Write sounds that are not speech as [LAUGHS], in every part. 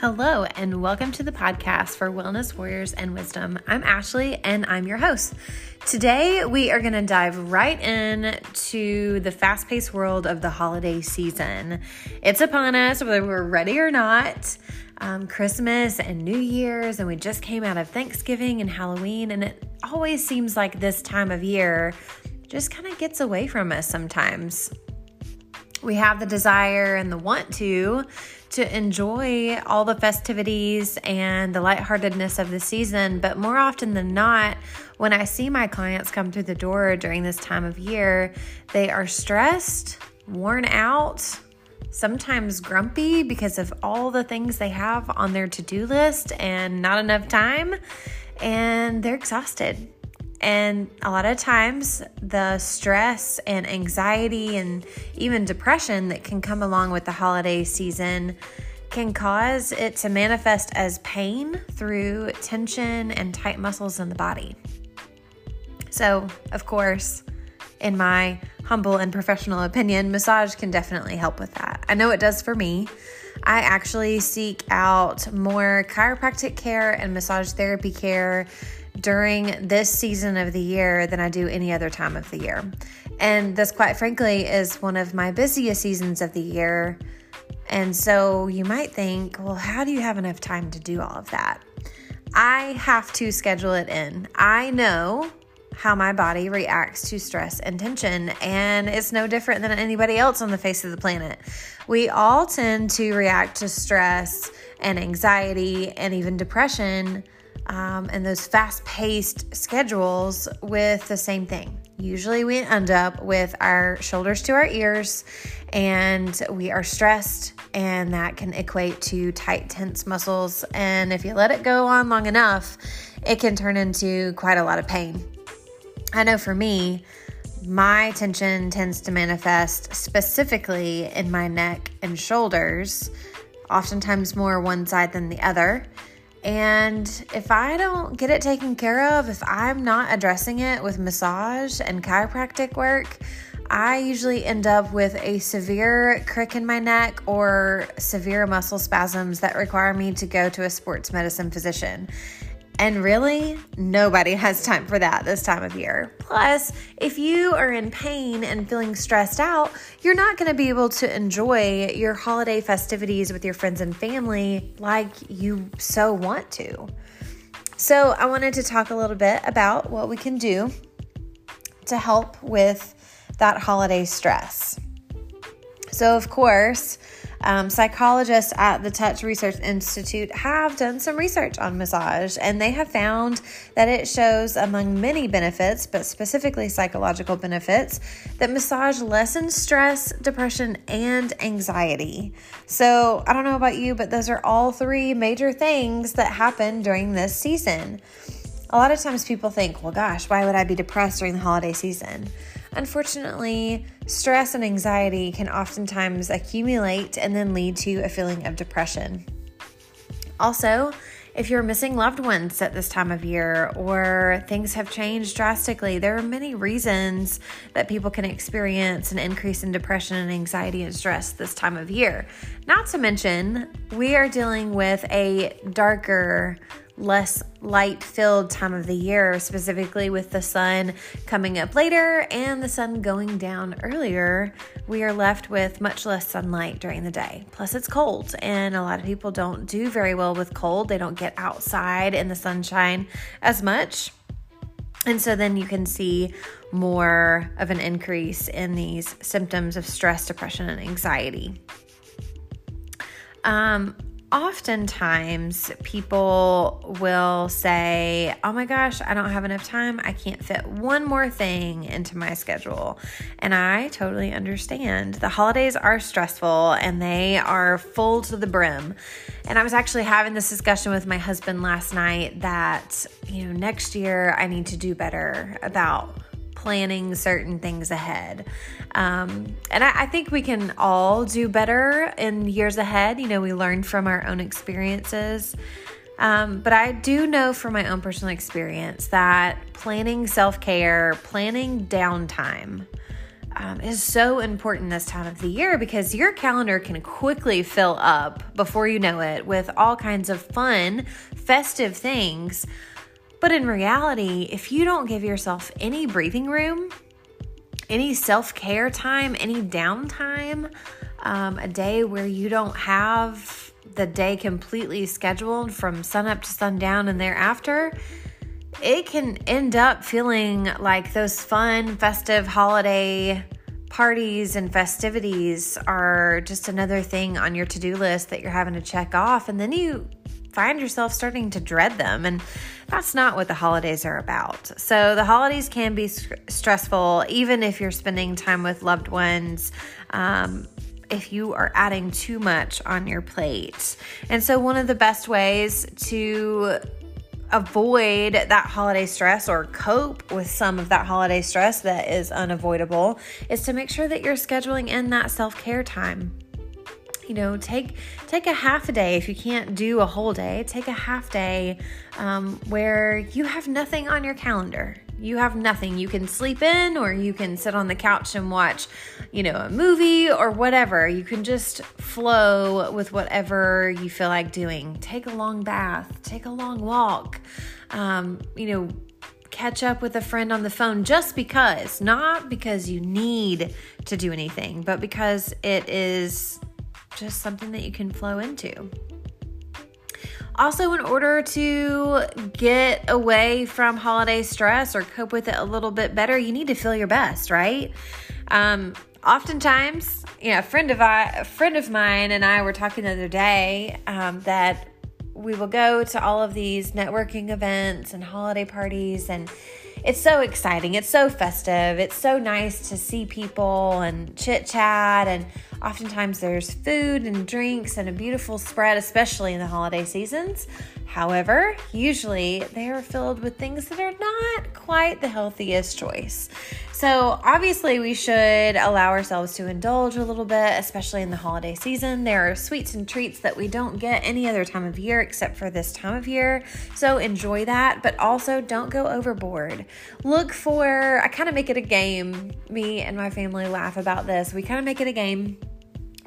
Hello, and welcome to the podcast for Wellness Warriors and Wisdom. I'm Ashley, and I'm your host. Today, we are going to dive right in to the fast paced world of the holiday season. It's upon us, whether we're ready or not. Um, Christmas and New Year's, and we just came out of Thanksgiving and Halloween, and it always seems like this time of year just kind of gets away from us sometimes. We have the desire and the want to to enjoy all the festivities and the lightheartedness of the season. But more often than not, when I see my clients come through the door during this time of year, they are stressed, worn out, sometimes grumpy because of all the things they have on their to do list and not enough time, and they're exhausted. And a lot of times, the stress and anxiety and even depression that can come along with the holiday season can cause it to manifest as pain through tension and tight muscles in the body. So, of course, in my humble and professional opinion, massage can definitely help with that. I know it does for me. I actually seek out more chiropractic care and massage therapy care during this season of the year than I do any other time of the year. And this, quite frankly, is one of my busiest seasons of the year. And so you might think, well, how do you have enough time to do all of that? I have to schedule it in. I know how my body reacts to stress and tension, and it's no different than anybody else on the face of the planet. We all tend to react to stress and anxiety and even depression um, and those fast paced schedules with the same thing. Usually, we end up with our shoulders to our ears and we are stressed, and that can equate to tight, tense muscles. And if you let it go on long enough, it can turn into quite a lot of pain. I know for me, my tension tends to manifest specifically in my neck and shoulders, oftentimes more one side than the other. And if I don't get it taken care of, if I'm not addressing it with massage and chiropractic work, I usually end up with a severe crick in my neck or severe muscle spasms that require me to go to a sports medicine physician. And really, nobody has time for that this time of year. Plus, if you are in pain and feeling stressed out, you're not going to be able to enjoy your holiday festivities with your friends and family like you so want to. So, I wanted to talk a little bit about what we can do to help with that holiday stress. So, of course, um, psychologists at the Touch Research Institute have done some research on massage, and they have found that it shows, among many benefits, but specifically psychological benefits, that massage lessens stress, depression, and anxiety. So, I don't know about you, but those are all three major things that happen during this season. A lot of times people think, well, gosh, why would I be depressed during the holiday season? Unfortunately, stress and anxiety can oftentimes accumulate and then lead to a feeling of depression. Also, if you're missing loved ones at this time of year or things have changed drastically, there are many reasons that people can experience an increase in depression and anxiety and stress this time of year. Not to mention, we are dealing with a darker, less light filled time of the year, specifically with the sun coming up later and the sun going down earlier. We are left with much less sunlight during the day. Plus, it's cold, and a lot of people don't do very well with cold. They don't get outside in the sunshine as much. And so then you can see more of an increase in these symptoms of stress, depression, and anxiety. Um, oftentimes people will say, Oh my gosh, I don't have enough time. I can't fit one more thing into my schedule. And I totally understand. The holidays are stressful and they are full to the brim. And I was actually having this discussion with my husband last night that, you know, next year I need to do better about planning certain things ahead. Um, and I, I, think we can all do better in years ahead. You know, we learn from our own experiences. Um, but I do know from my own personal experience that planning self care, planning downtime, um, is so important this time of the year because your calendar can quickly fill up before you know it with all kinds of fun, festive things. But in reality, if you don't give yourself any breathing room, any self care time, any downtime, um, a day where you don't have the day completely scheduled from sunup to sundown and thereafter, it can end up feeling like those fun, festive holiday parties and festivities are just another thing on your to do list that you're having to check off. And then you find yourself starting to dread them. And that's not what the holidays are about. So, the holidays can be stressful, even if you're spending time with loved ones. Um, if you are adding too much on your plate. And so, one of the best ways to avoid that holiday stress or cope with some of that holiday stress that is unavoidable is to make sure that you're scheduling in that self-care time you know take take a half a day if you can't do a whole day take a half day um, where you have nothing on your calendar. You have nothing. You can sleep in or you can sit on the couch and watch you know a movie or whatever. You can just flow with whatever you feel like doing. Take a long bath. Take a long walk. Um, you know catch up with a friend on the phone just because, not because you need to do anything, but because it is just something that you can flow into. Also, in order to get away from holiday stress or cope with it a little bit better, you need to feel your best, right? Um, oftentimes, you know, a friend of I, a friend of mine and I were talking the other day um, that we will go to all of these networking events and holiday parties and it's so exciting. It's so festive. It's so nice to see people and chit chat. And oftentimes there's food and drinks and a beautiful spread, especially in the holiday seasons. However, usually they are filled with things that are not quite the healthiest choice. So, obviously, we should allow ourselves to indulge a little bit, especially in the holiday season. There are sweets and treats that we don't get any other time of year except for this time of year. So, enjoy that, but also don't go overboard. Look for, I kind of make it a game. Me and my family laugh about this. We kind of make it a game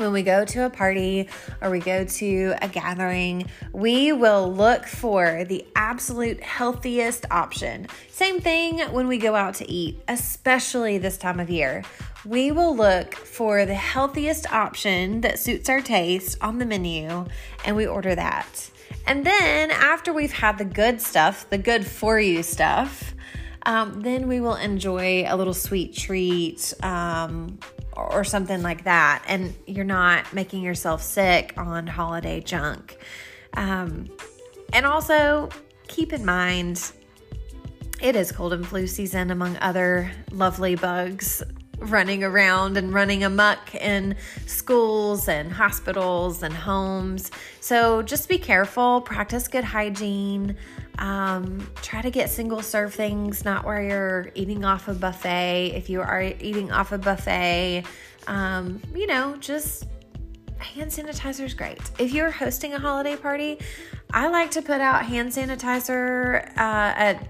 when we go to a party or we go to a gathering, we will look for the absolute healthiest option. Same thing when we go out to eat, especially this time of year. We will look for the healthiest option that suits our taste on the menu and we order that. And then after we've had the good stuff, the good for you stuff, um, then we will enjoy a little sweet treat um, or something like that, and you're not making yourself sick on holiday junk. Um, and also, keep in mind, it is cold and flu season, among other lovely bugs running around and running amuck in schools and hospitals and homes. So just be careful, practice good hygiene. Um, try to get single serve things, not where you're eating off a buffet. If you are eating off a buffet, um, you know, just hand sanitizer is great. If you're hosting a holiday party, I like to put out hand sanitizer uh, at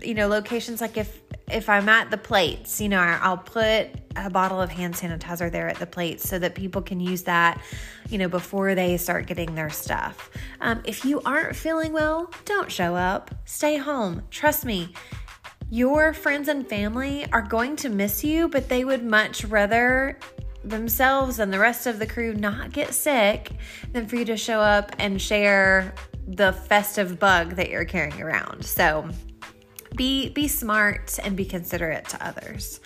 you know locations like if if I'm at the plates, you know, I'll put a bottle of hand sanitizer there at the plates so that people can use that, you know, before they start getting their stuff. Um, if you aren't feeling well, don't show up. Stay home. Trust me. Your friends and family are going to miss you, but they would much rather themselves and the rest of the crew not get sick than for you to show up and share the festive bug that you're carrying around. So, be be smart and be considerate to others.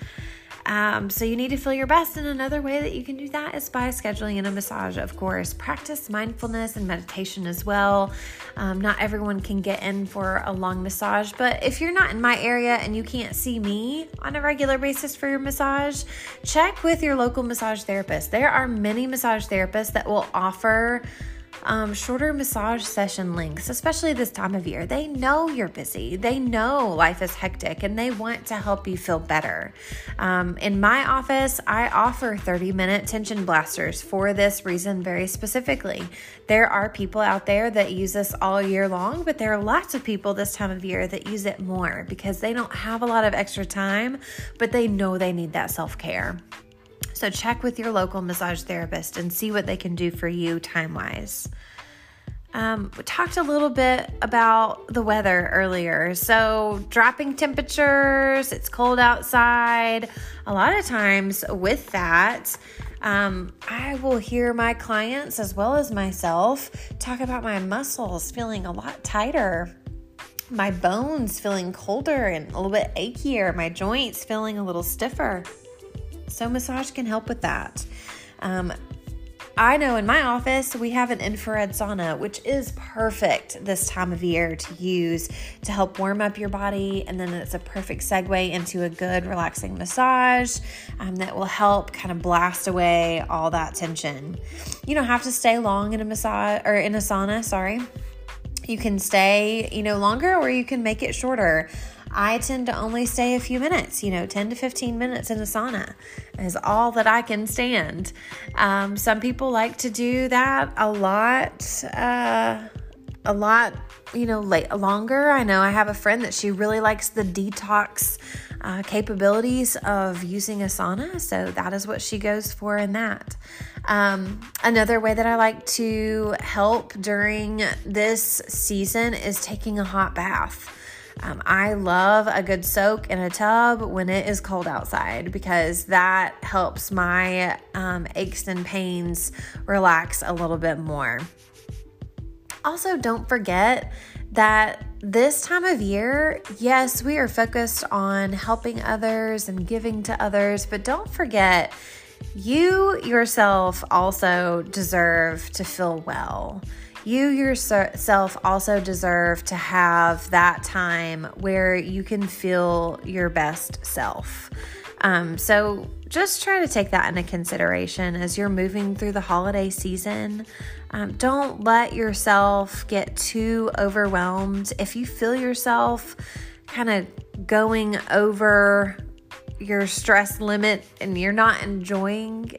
Um, so you need to feel your best, and another way that you can do that is by scheduling in a massage. Of course, practice mindfulness and meditation as well. Um, not everyone can get in for a long massage, but if you're not in my area and you can't see me on a regular basis for your massage, check with your local massage therapist. There are many massage therapists that will offer um, shorter massage session lengths, especially this time of year. They know you're busy, they know life is hectic, and they want to help you feel better. Um, in my office, I offer 30 minute tension blasters for this reason very specifically. There are people out there that use this all year long, but there are lots of people this time of year that use it more because they don't have a lot of extra time, but they know they need that self care. So check with your local massage therapist and see what they can do for you time wise. Um, we talked a little bit about the weather earlier. So, dropping temperatures, it's cold outside. A lot of times, with that, um, I will hear my clients as well as myself talk about my muscles feeling a lot tighter, my bones feeling colder and a little bit achier, my joints feeling a little stiffer. So, massage can help with that. Um, I know in my office we have an infrared sauna, which is perfect this time of year to use to help warm up your body. And then it's a perfect segue into a good, relaxing massage um, that will help kind of blast away all that tension. You don't have to stay long in a massage or in a sauna, sorry. You can stay, you know, longer or you can make it shorter. I tend to only stay a few minutes, you know, 10 to 15 minutes in a sauna is all that I can stand. Um, some people like to do that a lot, uh, a lot, you know, late, longer. I know I have a friend that she really likes the detox uh, capabilities of using a sauna, so that is what she goes for in that. Um, another way that I like to help during this season is taking a hot bath. Um, I love a good soak in a tub when it is cold outside because that helps my um, aches and pains relax a little bit more. Also, don't forget that this time of year, yes, we are focused on helping others and giving to others, but don't forget you yourself also deserve to feel well you yourself also deserve to have that time where you can feel your best self. Um, so just try to take that into consideration as you're moving through the holiday season. Um, don't let yourself get too overwhelmed. If you feel yourself kind of going over your stress limit and you're not enjoying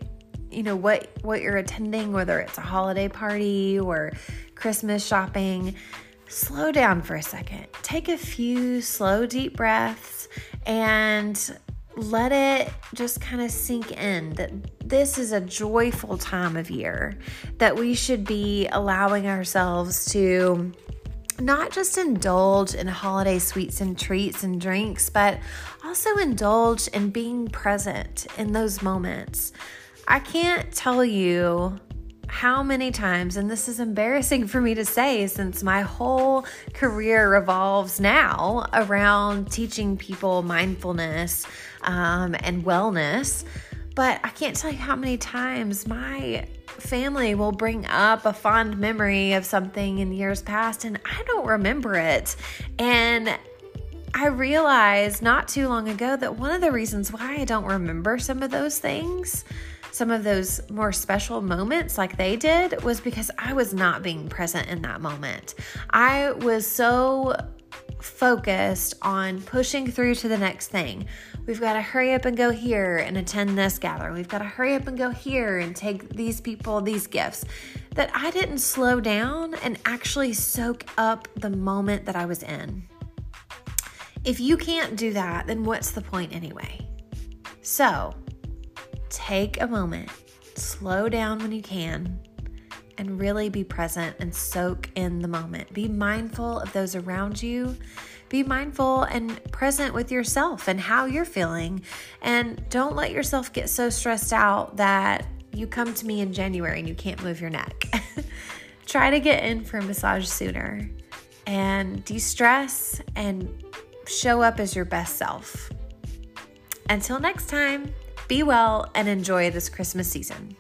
you know what what you're attending whether it's a holiday party or christmas shopping slow down for a second take a few slow deep breaths and let it just kind of sink in that this is a joyful time of year that we should be allowing ourselves to not just indulge in holiday sweets and treats and drinks, but also indulge in being present in those moments. I can't tell you how many times, and this is embarrassing for me to say since my whole career revolves now around teaching people mindfulness um, and wellness, but I can't tell you how many times my family will bring up a fond memory of something in years past and I don't remember it. And I realized not too long ago that one of the reasons why I don't remember some of those things some of those more special moments like they did was because I was not being present in that moment. I was so focused on pushing through to the next thing. We've got to hurry up and go here and attend this gathering. We've got to hurry up and go here and take these people these gifts. That I didn't slow down and actually soak up the moment that I was in. If you can't do that, then what's the point anyway? So, take a moment, slow down when you can, and really be present and soak in the moment. Be mindful of those around you. Be mindful and present with yourself and how you're feeling. And don't let yourself get so stressed out that you come to me in January and you can't move your neck. [LAUGHS] Try to get in for a massage sooner and de stress and show up as your best self. Until next time. Be well and enjoy this Christmas season.